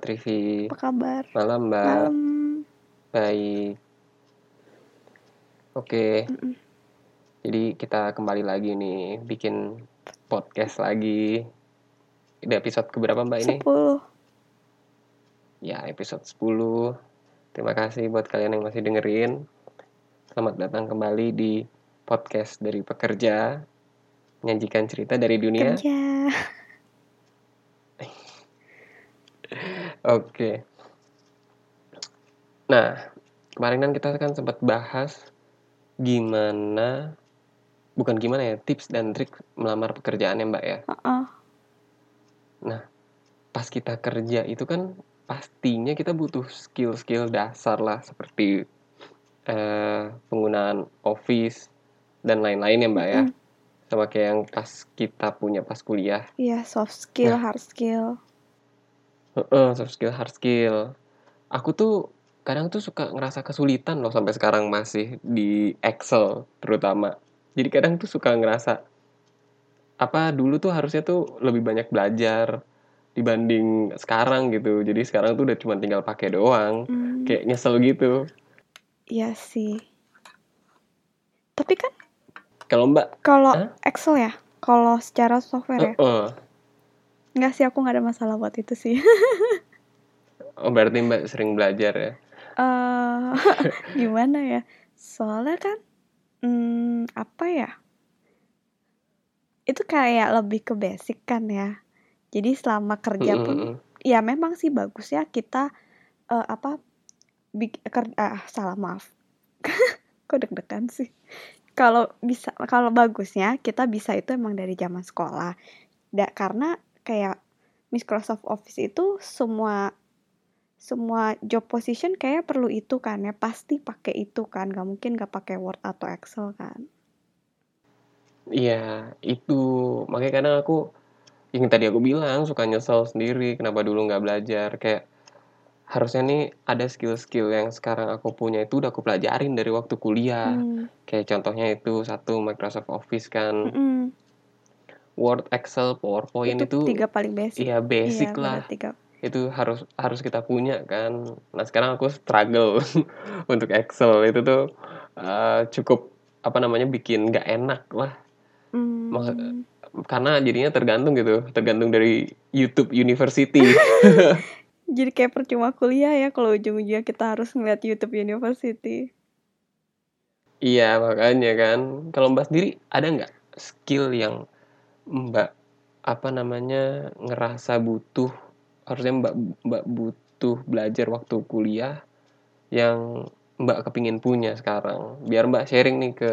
Mbak Trivi. Apa kabar? Malam, Mbak. Malam. Baik. Oke. Mm-mm. Jadi kita kembali lagi nih bikin podcast lagi. Ini episode keberapa, Mbak ini? 10. Ya, episode 10. Terima kasih buat kalian yang masih dengerin. Selamat datang kembali di podcast dari pekerja. Menyajikan cerita dari dunia. Kerja. Oke. Nah, kemarin kan kita kan sempat bahas gimana bukan gimana ya, tips dan trik melamar pekerjaan ya, Mbak ya. Heeh. Nah, pas kita kerja itu kan pastinya kita butuh skill-skill dasar lah seperti eh, penggunaan Office dan lain-lain ya, Mbak ya. Mm-mm. Sama kayak yang pas kita punya pas kuliah. Iya, soft skill, Nah. hard skill. Heeh, soft skill, hard skill. Aku tuh kadang tuh suka ngerasa kesulitan loh sampai sekarang masih di Excel terutama. Jadi kadang tuh suka ngerasa apa dulu tuh harusnya tuh lebih banyak belajar dibanding sekarang gitu. Jadi sekarang tuh udah cuma tinggal pakai doang. Hmm, Kayak nyesel gitu. Iya sih. Tapi kan Kalau Mbak, kalau? Excel ya, kalau secara software ya, heeh. nggak sih aku nggak ada masalah buat itu sih. Oh, berarti Mbak sering belajar ya. eh gimana ya? Soalnya kan, hmm, apa ya? Itu kayak lebih ke basic kan ya. Jadi selama kerja pun, mm, mm. ya memang sih bagus ya kita eh, apa? Bik, ker- ah, salah maaf. Kok deg-degan sih? Kalau bisa, kalau bagusnya kita bisa itu emang dari zaman sekolah. Da, karena kayak Microsoft Office itu semua semua job position kayak perlu itu kan ya. Pasti pakai itu kan. Gak mungkin gak pakai Word atau Excel kan. Iya, itu. Makanya kadang aku yang tadi aku bilang suka nyesel sendiri kenapa dulu nggak belajar. Kayak harusnya nih ada skill-skill yang sekarang aku punya itu udah aku pelajarin dari waktu kuliah. Hmm, kayak contohnya itu satu Microsoft Office kan. Mm-mm. Word Excel PowerPoint itu itu tiga paling basic. iya basic iya lah. tiga. Itu harus harus kita punya kan. Nah sekarang aku struggle untuk Excel. Itu tuh eh, cukup apa namanya bikin nggak enak lah. Hmm, karena jadinya tergantung gitu. Tergantung dari YouTube University. Jadi kayak percuma kuliah ya kalau ujung-ujungnya kita harus ngeliat YouTube University. Iya makanya kan. Kalau mbak sendiri ada nggak skill yang mbak apa namanya ngerasa butuh harusnya mbak mbak butuh belajar waktu kuliah yang mbak kepingin punya sekarang. Biar mbak sharing nih ke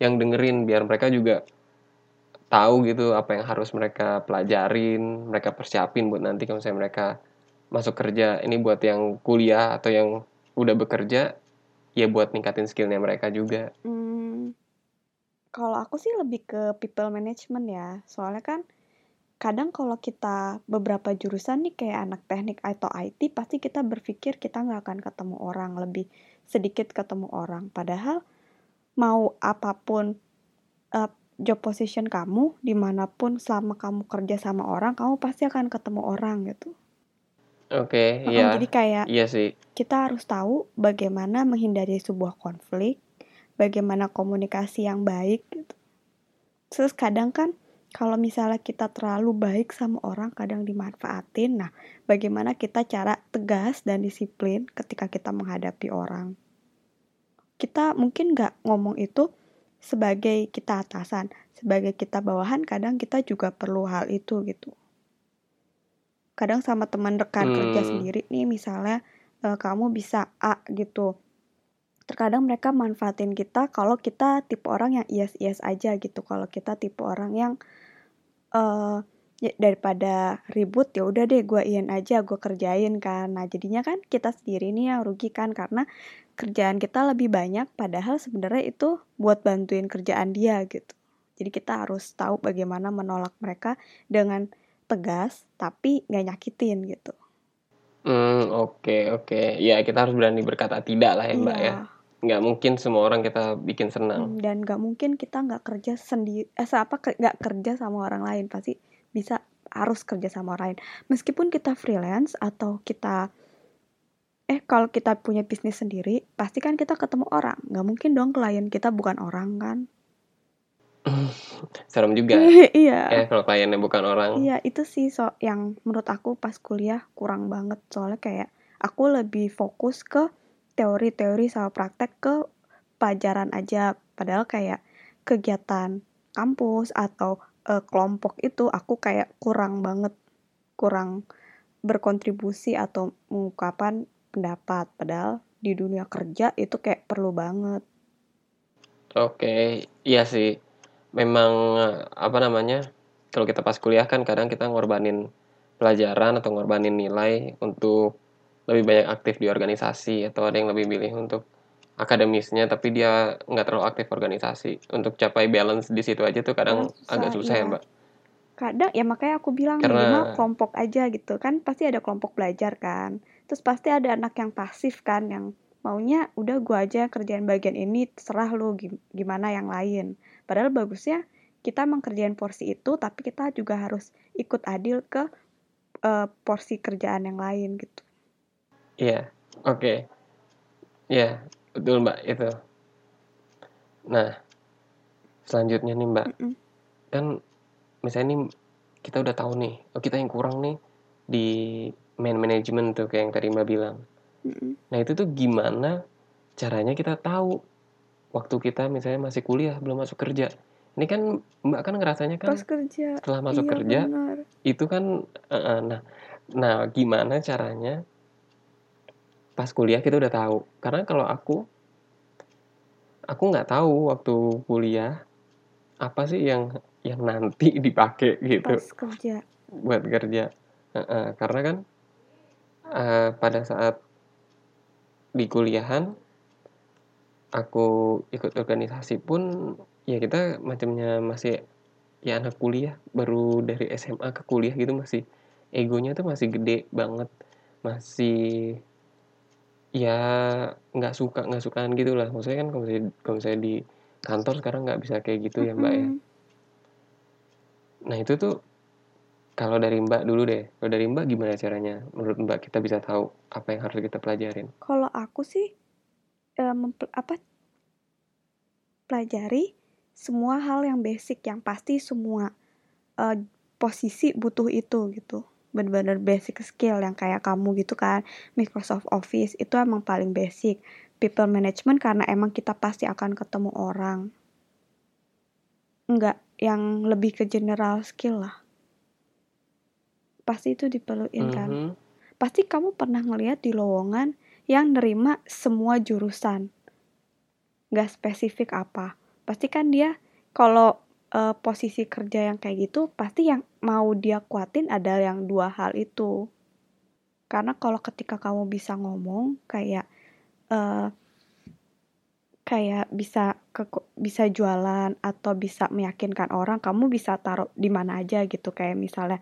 yang dengerin biar mereka juga tahu gitu apa yang harus mereka pelajarin mereka persiapin buat nanti kalau misalnya mereka masuk kerja. Ini buat yang kuliah atau yang udah bekerja ya buat ningkatin skillnya mereka juga. Hmm, kalau aku sih lebih ke people management ya. Soalnya kan kadang kalau kita beberapa jurusan nih kayak anak teknik atau IT pasti kita berpikir kita nggak akan ketemu orang lebih sedikit ketemu orang. Padahal mau apa pun eh, job position kamu di mana pun selama kamu kerja sama orang kamu pasti akan ketemu orang gitu. oke Heeh, iya jadi kayak iya sih kita harus tahu bagaimana menghindari sebuah konflik, bagaimana komunikasi yang baik gitu. Terus kadang kan kalau misalnya kita terlalu baik sama orang kadang dimanfaatin. Nah, bagaimana kita cara tegas dan disiplin ketika kita menghadapi orang. Kita mungkin nggak ngomong itu sebagai kita atasan, sebagai kita bawahan kadang kita juga perlu hal itu gitu. Kadang sama teman rekan kerja Hmm. sendiri nih misalnya eh, kamu bisa A gitu. Terkadang mereka manfaatin kita kalau kita tipe orang yang yes-yes aja gitu. Kalau kita tipe orang yang ya daripada ribut ya udah deh gue iin aja gue kerjain kan. Nah jadinya kan kita sendiri nih yang rugi kan karena kerjaan kita lebih banyak padahal sebenarnya itu buat bantuin kerjaan dia gitu. Jadi kita harus tahu bagaimana menolak mereka dengan tegas tapi nggak nyakitin gitu. Hmm, oke oke. Ya kita harus berani berkata tidak lah ya Mbak ya. Nggak mungkin semua orang kita bikin senang. Hmm, dan nggak mungkin kita nggak kerja sendiri eh apa nggak kerja sama orang lain. Pasti bisa harus kerja sama orang lain. Meskipun kita freelance atau kita eh kalau kita punya bisnis sendiri pasti kan kita ketemu orang. Nggak mungkin dong klien kita bukan orang kan? Serem juga. Iya. Ya kalau kliennya bukan orang. Iya itu sih so yang menurut aku pas kuliah kurang banget. Soalnya kayak aku lebih fokus ke teori-teori sama praktek ke pelajaran aja. Padahal kayak kegiatan kampus atau uh, kelompok itu aku kayak kurang banget kurang berkontribusi atau mengungkapkan pendapat. Padahal di dunia kerja itu kayak perlu banget. Oke iya sih. Memang apa namanya kalau kita pas kuliah kan kadang kita ngorbanin pelajaran atau ngorbanin nilai untuk lebih banyak aktif di organisasi atau ada yang lebih milih untuk akademisnya tapi dia nggak terlalu aktif organisasi. Untuk capai balance di situ aja tuh kadang susah, agak susah ya, ya mbak. Kadang ya makanya aku bilang Karena... minimal kelompok aja gitu. Kan pasti ada kelompok belajar kan. Terus pasti ada anak yang pasif kan yang maunya udah gua aja kerjaan bagian ini terserah lu gimana yang lain. Padahal bagusnya kita mengerjain porsi itu tapi kita juga harus ikut adil ke uh, porsi kerjaan yang lain gitu iya yeah. oke okay. iya yeah, betul mbak itu nah selanjutnya nih mbak mm -mm. kan misalnya nih kita udah tahu nih oh kita yang kurang nih di main management tuh kayak yang tadi mbak bilang mm-hmm. nah itu tuh gimana caranya kita tahu waktu kita misalnya masih kuliah belum masuk kerja ini kan mbak kan ngerasanya kan Pas kerja. setelah masuk iya, kerja benar. itu kan uh, nah nah gimana caranya pas kuliah kita udah tahu. Karena kalau aku aku nggak tahu waktu kuliah apa sih yang yang nanti dipakai gitu pas kerja. buat kerja. Uh, uh, karena kan uh, pada saat di kuliahan aku ikut organisasi pun ya kita macamnya masih ya anak kuliah baru dari SMA ke kuliah gitu masih egonya tuh masih gede banget masih ya nggak suka nggak sukaan gitu lah. Maksudnya kan kalau misalnya, kalau misalnya di kantor sekarang nggak bisa kayak gitu ya mbak ya. Nah itu tuh kalau dari Mbak dulu deh, kalau dari Mbak gimana caranya? Menurut Mbak kita bisa tahu apa yang harus kita pelajarin? Kalau aku sih um, apa pelajari semua hal yang basic yang pasti semua uh, posisi butuh itu gitu benar-benar basic skill yang kayak kamu gitu kan. Microsoft Office itu emang paling basic. People management karena emang kita pasti akan ketemu orang. Enggak yang lebih ke general skill lah. Pasti itu diperluin mm -hmm. kan. Mm-hmm. pasti kamu pernah ngeliat di lowongan yang nerima semua jurusan. Nggak spesifik apa. Pasti kan dia kalau uh, posisi kerja yang kayak gitu pasti yang mau dia kuatin ada yang dua hal itu. Karena kalau ketika kamu bisa ngomong kayak uh, kayak bisa ke bisa jualan atau bisa meyakinkan orang kamu bisa taruh di mana aja gitu. Kayak misalnya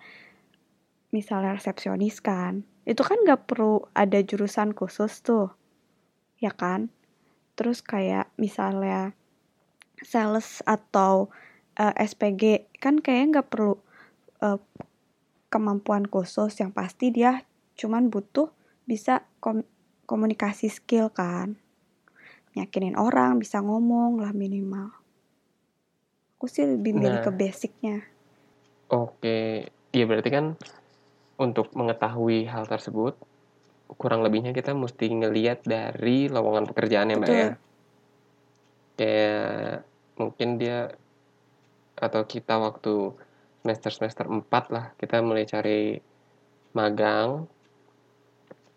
misalnya resepsionis kan. Itu kan nggak perlu ada jurusan khusus tuh ya kan? Terus kayak misalnya sales atau uh, eh, SPG kan kayak nggak perlu uh, kemampuan khusus. Yang pasti dia cuman butuh bisa kom komunikasi skill kan. Yakinin orang bisa ngomong lah minimal. Aku sih lebih milih nah, ke basicnya. Oke. Ya berarti kan untuk mengetahui hal tersebut kurang lebihnya kita mesti ngeliat dari lowongan pekerjaan ya mbak ya. Kayak mungkin dia atau kita waktu semester semester 4 lah kita mulai cari magang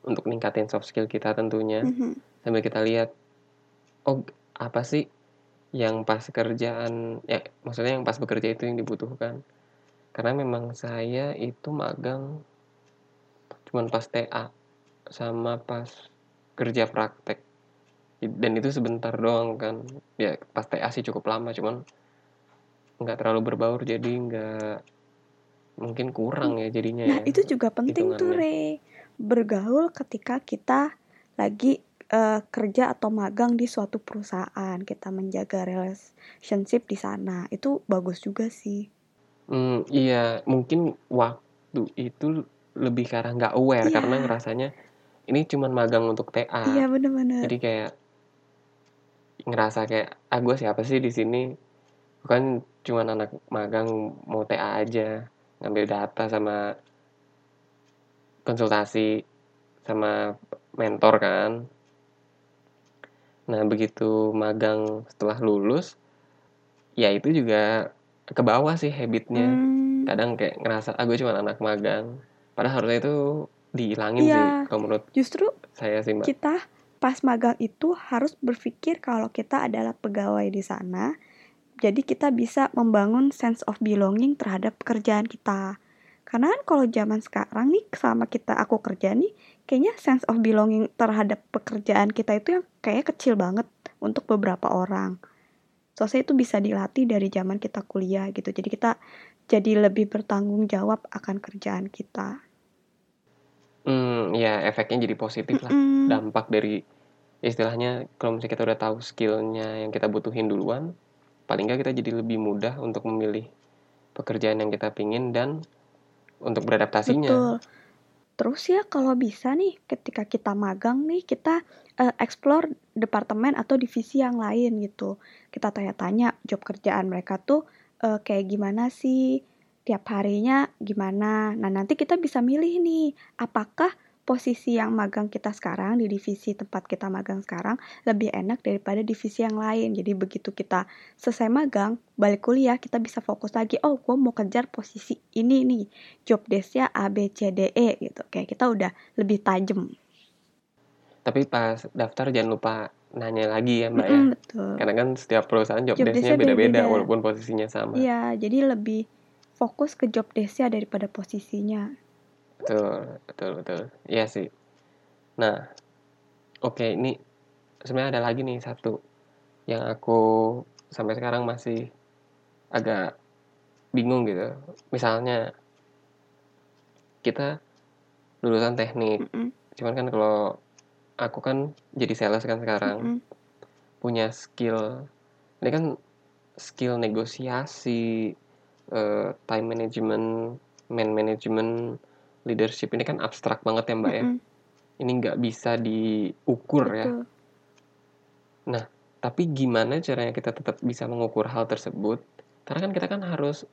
untuk ningkatin soft skill kita tentunya. Mm -hmm. sambil kita lihat oh apa sih yang pas kerjaan ya maksudnya yang pas bekerja itu yang dibutuhkan. Karena memang saya itu magang cuman pas TA sama pas kerja praktek. Dan itu sebentar doang kan. Ya pas TA sih cukup lama cuman nggak terlalu berbaur jadi nggak mungkin kurang ya jadinya nah ya, itu juga penting tuh Re bergaul ketika kita lagi uh, kerja atau magang di suatu perusahaan kita menjaga relationship di sana itu bagus juga sih Mmm, iya, mungkin waktu itu lebih ke arah nggak aware karena Iya. ngerasanya ini cuman magang untuk Iya, TA. bener bener. Jadi kayak ngerasa kayak, "Ah, gue siapa sih di sini? Kan cuman anak magang mau TA aja, ngambil data sama konsultasi sama mentor kan." Nah, begitu magang setelah lulus, ya itu juga kebawa sih habit-nya. Mmm. Kadang kayak ngerasa, "Ah, gue cuman anak magang." Padahal harusnya itu dihilangin sih Iya, kalau menurut justru saya sih, Mbak. kita pas magang itu harus berpikir kalau kita adalah pegawai di sana, jadi kita bisa membangun sense of belonging terhadap pekerjaan kita. Karena kan kalau zaman sekarang nih, selama kita aku kerja nih, kayaknya sense of belonging terhadap pekerjaan kita itu yang kayaknya kecil banget untuk beberapa orang. Soalnya itu bisa dilatih dari zaman kita kuliah gitu. Jadi kita jadi lebih bertanggung jawab akan kerjaan kita. Mmm, ya efeknya jadi positif lah. Mhm. Dampak dari istilahnya kalau misalnya kita udah tahu skill-nya yang kita butuhin duluan, paling nggak kita jadi lebih mudah untuk memilih pekerjaan yang kita pingin dan untuk beradaptasinya. Betul. Terus ya kalau bisa nih ketika kita magang nih, kita, eee, explore departemen atau divisi yang lain gitu. Kita tanya-tanya job kerjaan mereka tuh, eee, kayak gimana sih, tiap harinya gimana. Nah, nanti kita bisa milih nih, apakah posisi yang magang kita sekarang di divisi tempat kita magang sekarang lebih enak daripada divisi yang lain. Jadi begitu kita selesai magang, balik kuliah, kita bisa fokus lagi, "Oh, gue mau kejar posisi ini nih, job desk-nya A, B, C, D, E," gitu. Kayak kita udah lebih tajem. Tapi pas daftar jangan lupa nanya lagi ya, Mbak, ya. Mhm, betul. Karena kan setiap perusahaan job Job desk-nya beda-beda. walaupun posisinya sama. Iya, jadi lebih fokus ke job desk-nya daripada posisinya. Betul betul betul. Iya sih. Nah, oke ini sebenarnya ada lagi nih satu yang aku sampai sekarang masih agak bingung gitu. Misalnya kita lulusan teknik, Mhm. cuman kan kalau aku kan jadi sales kan sekarang, Mhm. punya skill ini kan skill negosiasi, eee, time management, man management, leadership ini kan abstrak banget ya, Mbak, ya. Mhm. Ini nggak bisa diukur ya. Betul. Nah, tapi gimana caranya kita tetap bisa mengukur hal tersebut? Karena kan kita kan harus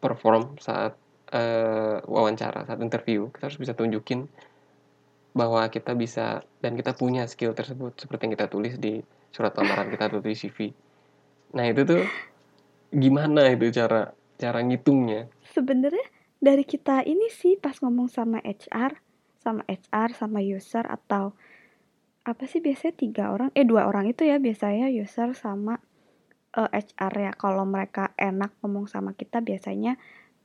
perform saat, eee, wawancara, saat interview. Kita harus bisa tunjukin bahwa kita bisa dan kita punya skill tersebut seperti yang kita tulis di surat lamaran kita atau di CV. Nah, itu tuh gimana itu cara cara ngitungnya? Sebenarnya dari kita ini sih pas ngomong sama HR, sama HR, sama user atau apa sih biasanya 3 orang, eh 2 orang itu ya biasanya user sama, eee, HR ya. Kalau mereka enak ngomong sama kita biasanya,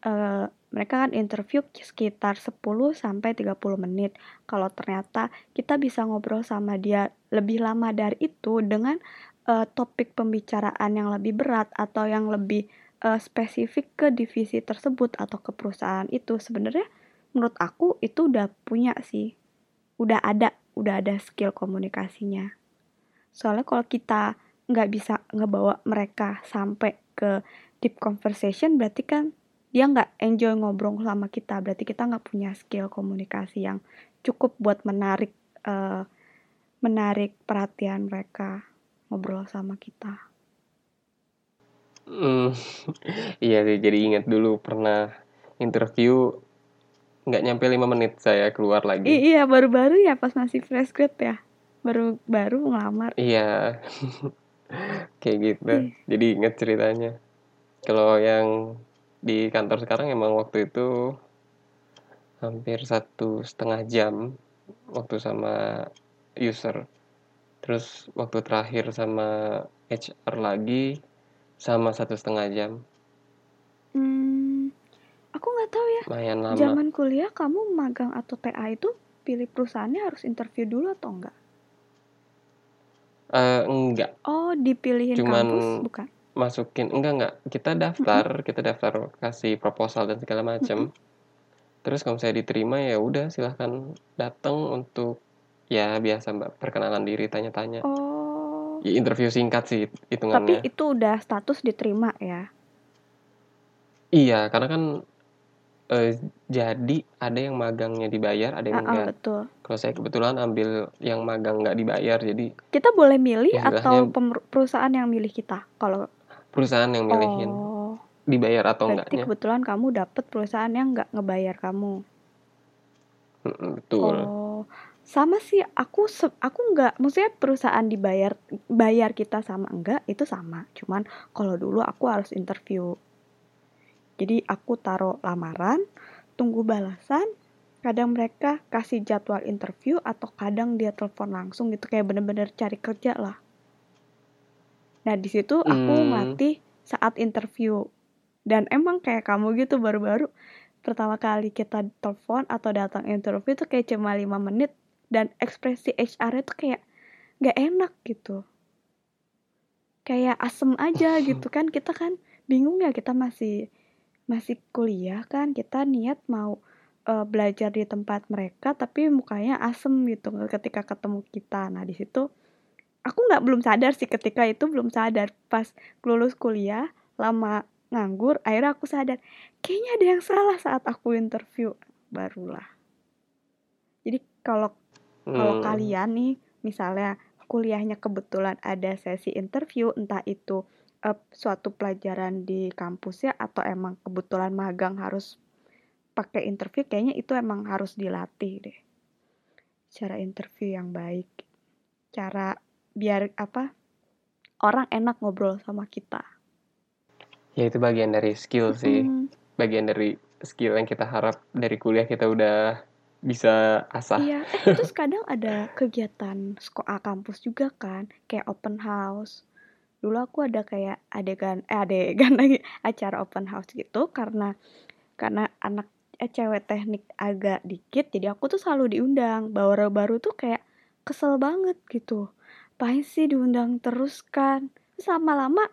eee, mereka kan interview sekitar 10 sampai 30 menit. Kalau ternyata kita bisa ngobrol sama dia lebih lama dari itu dengan, eee, topik pembicaraan yang lebih berat atau yang lebih, eee, spesifik ke divisi tersebut atau ke perusahaan itu, sebenarnya menurut aku itu udah punya sih. Udah ada udah ada skill komunikasinya. Soalnya kalau kita nggak bisa ngebawa mereka sampai ke deep conversation, berarti kan dia nggak enjoy ngobrol sama kita. Berarti kita nggak punya skill komunikasi yang cukup buat menarik, eee, menarik perhatian mereka ngobrol sama kita. Mmm, iya sih, jadi inget dulu pernah interview nggak nyampe 5 menit saya keluar I lagi. iya, baru-baru ya pas masih fresh grad ya? Baru baru ngelamar. Iya. Kayak gitu. Ih. Jadi inget ceritanya. Kalau yang di kantor sekarang emang waktu itu hampir 1,5 jam waktu sama user. Terus waktu terakhir sama HR lagi sama 1,5 jam. Mmm, aku nggak tahu ya, Lumayan lama. zaman kuliah kamu magang atau TA itu pilih perusahaannya harus interview dulu atau enggak? Eee, enggak. Oh, dipilihin Cuman kampus, bukan? masukin enggak enggak, kita daftar kita daftar kasih proposal dan segala Mhm. macem. Terus kalau misalnya diterima, ya udah silahkan datang untuk ya biasa, Mbak, perkenalan diri, tanya-tanya. Oh. Ya interview singkat sih Tapi hitungannya. itu udah status diterima ya? Iya, karena kan eh, jadi ada yang magangnya dibayar, ada yang ah, enggak. betul. Kalau saya kebetulan ambil yang magang nggak dibayar, jadi Kita boleh milih atau Istilahnya- pemer- perusahaan yang milih kita? Kalau perusahaan yang milihin oh, dibayar atau berarti enggaknya. kebetulan kamu dapet perusahaan yang nggak ngebayar kamu. Betul. Oh, sama sih. Aku se- aku nggak, maksudnya perusahaan dibayar bayar kita sama enggak itu sama. Cuman kalau dulu aku harus interview. Jadi aku taruh lamaran, tunggu balasan. Kadang mereka kasih jadwal interview atau kadang dia telepon langsung gitu kayak bener-bener cari kerja lah. Nah di situ aku Hmm. ngelatih saat interview dan emang kayak kamu gitu baru-baru pertama kali kita telepon atau datang interview tuh kayak cuma lima menit dan ekspresi HR itu kayak nggak enak gitu. Kayak asem aja gitu kan. Kita kan bingung ya kita masih masih kuliah kan. Kita niat mau eh, belajar di tempat mereka tapi mukanya asem gitu ketika ketemu kita. Nah di situ aku nggak belum sadar sih ketika itu belum sadar. Pas lulus kuliah lama nganggur akhirnya aku sadar kayaknya ada yang salah saat aku interview. Barulah. Jadi kalau kalau Hmm. kalian nih misalnya kuliahnya kebetulan ada sesi interview entah itu eh, suatu pelajaran di kampus ya atau emang kebetulan magang harus pakai interview kayaknya itu emang harus dilatih deh cara interview yang baik cara biar apa orang enak ngobrol sama kita Ya itu bagian dari skill sih. Mm, Bagian dari skill yang kita harap dari kuliah kita udah bisa asah. iya eh, terus kadang ada kegiatan sekolah kampus juga kan kayak open house. Dulu aku ada kayak adegan eh adegan lagi acara open house gitu karena karena anak eh, cewek teknik agak dikit jadi aku tuh selalu diundang. Baru-baru tuh kayak kesel banget gitu. Apaan sih diundang terus kan? Terus lama-lama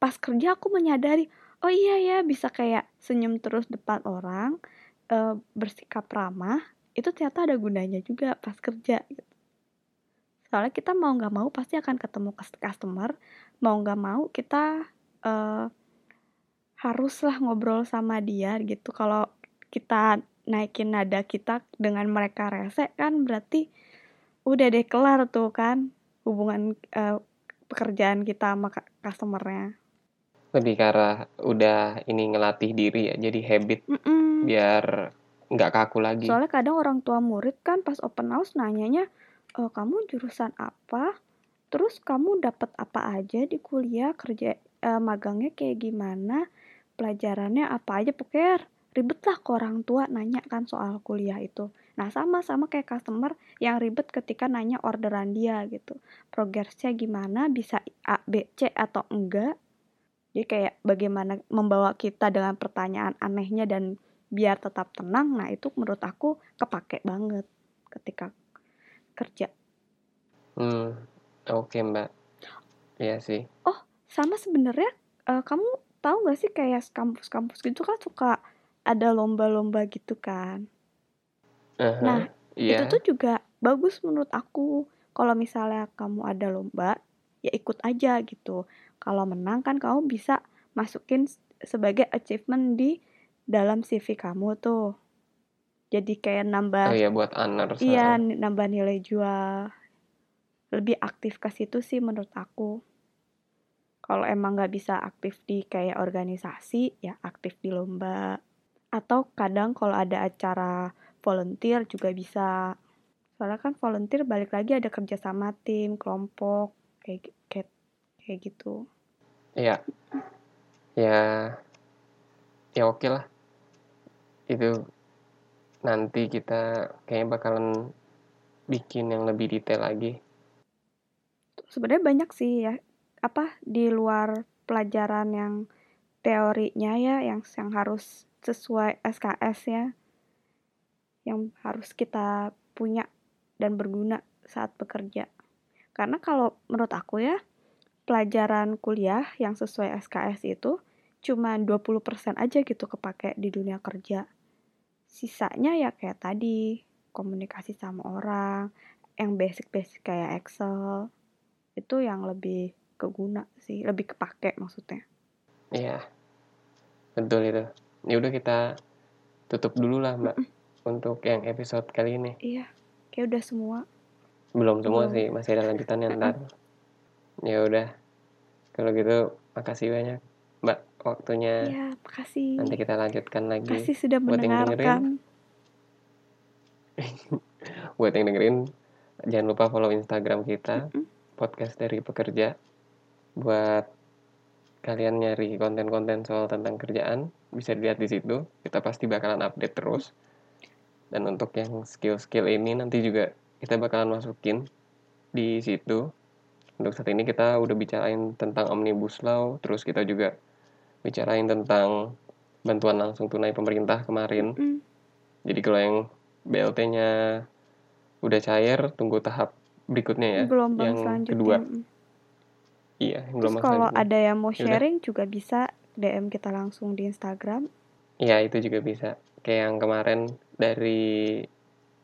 pas kerja aku menyadari oh iya ya bisa kayak senyum terus depan orang eh, bersikap ramah itu ternyata ada gunanya juga pas kerja gitu. soalnya kita mau nggak mau pasti akan ketemu cus- customer mau nggak mau kita eh, haruslah ngobrol sama dia gitu kalau kita naikin nada kita dengan mereka rese kan berarti udah deh kelar tuh kan hubungan eh, pekerjaan kita sama cu- customernya Lebih ke arah udah ini ngelatih diri ya, jadi habit Mm-mm. biar nggak kaku lagi. Soalnya kadang orang tua murid kan pas open house nanyanya, e, kamu jurusan apa? Terus kamu dapat apa aja di kuliah? Kerja eh, magangnya kayak gimana? Pelajarannya apa aja? Pokoknya ribet lah ke orang tua nanya kan soal kuliah itu. Nah sama sama kayak customer yang ribet ketika nanya orderan dia gitu. Progresnya gimana? Bisa A, B, C atau enggak? Jadi kayak bagaimana membawa kita dengan pertanyaan anehnya dan biar tetap tenang. Nah, itu menurut aku kepake banget ketika kerja. Hmm, oke Mbak. Iya sih. Sama sebenarnya eh, kamu tahu nggak sih kayak kampus-kampus gitu kan suka ada lomba-lomba gitu kan. Aha, Nah, iya. Itu tuh juga bagus menurut aku. Kalau misalnya kamu ada lomba, ya ikut aja gitu. Kalau menang kan kamu bisa masukin sebagai achievement di dalam CV kamu tuh. Jadi kayak nambah Oh iya buat honors. Iya, nambah nilai jual. Lebih aktif ke situ sih menurut aku. Kalau emang nggak bisa aktif di kayak organisasi, ya aktif di lomba. Atau kadang kalau ada acara volunteer juga bisa. Soalnya kan volunteer balik lagi ada kerja sama tim, kelompok, kayak kayak kayak gitu. Iya. Ya. Ya oke lah. Itu nanti kita kayaknya bakalan bikin yang lebih detail lagi. Sebenarnya banyak sih ya apa di luar pelajaran yang teorinya ya yang yang harus sesuai SKS ya yang harus kita punya dan berguna saat bekerja. Karena kalau menurut aku ya, pelajaran kuliah yang sesuai SKS itu cuma 20% aja gitu kepake di dunia kerja. Sisanya ya kayak tadi, komunikasi sama orang, yang basic-basic kayak Excel, itu yang lebih keguna sih, lebih kepake maksudnya. Iya. betul itu. Ya udah kita tutup dulu lah mbak untuk yang episode kali ini. Iya kayak udah semua. Belum semua Belum. sih masih ada lanjutannya ntar. Ya udah. Kalau gitu makasih banyak mbak waktunya. Ya makasih. Nanti kita lanjutkan lagi makasih sudah buat yang mendengarkan. buat yang dengerin jangan lupa follow instagram kita Mm-mm. podcast dari pekerja buat kalian nyari konten-konten soal tentang kerjaan bisa dilihat di situ. Kita pasti bakalan update terus. Dan untuk yang skill-skill ini nanti juga kita bakalan masukin di situ untuk saat ini kita udah bicarain tentang omnibus law terus kita juga bicarain tentang bantuan langsung tunai pemerintah kemarin. Mm, jadi kalau yang BLT-nya udah cair tunggu tahap berikutnya ya gelombang yang selanjutnya kedua. Mm. iya yang terus kalau ada yang mau Yaudah. sharing juga bisa DM kita langsung di Instagram. Iya itu juga bisa. Kayak yang kemarin dari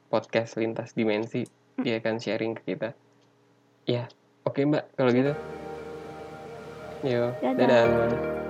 podcast lintas dimensi dia akan sharing ke kita. Ya oke mbak kalau gitu. Yo Dadah. dadah.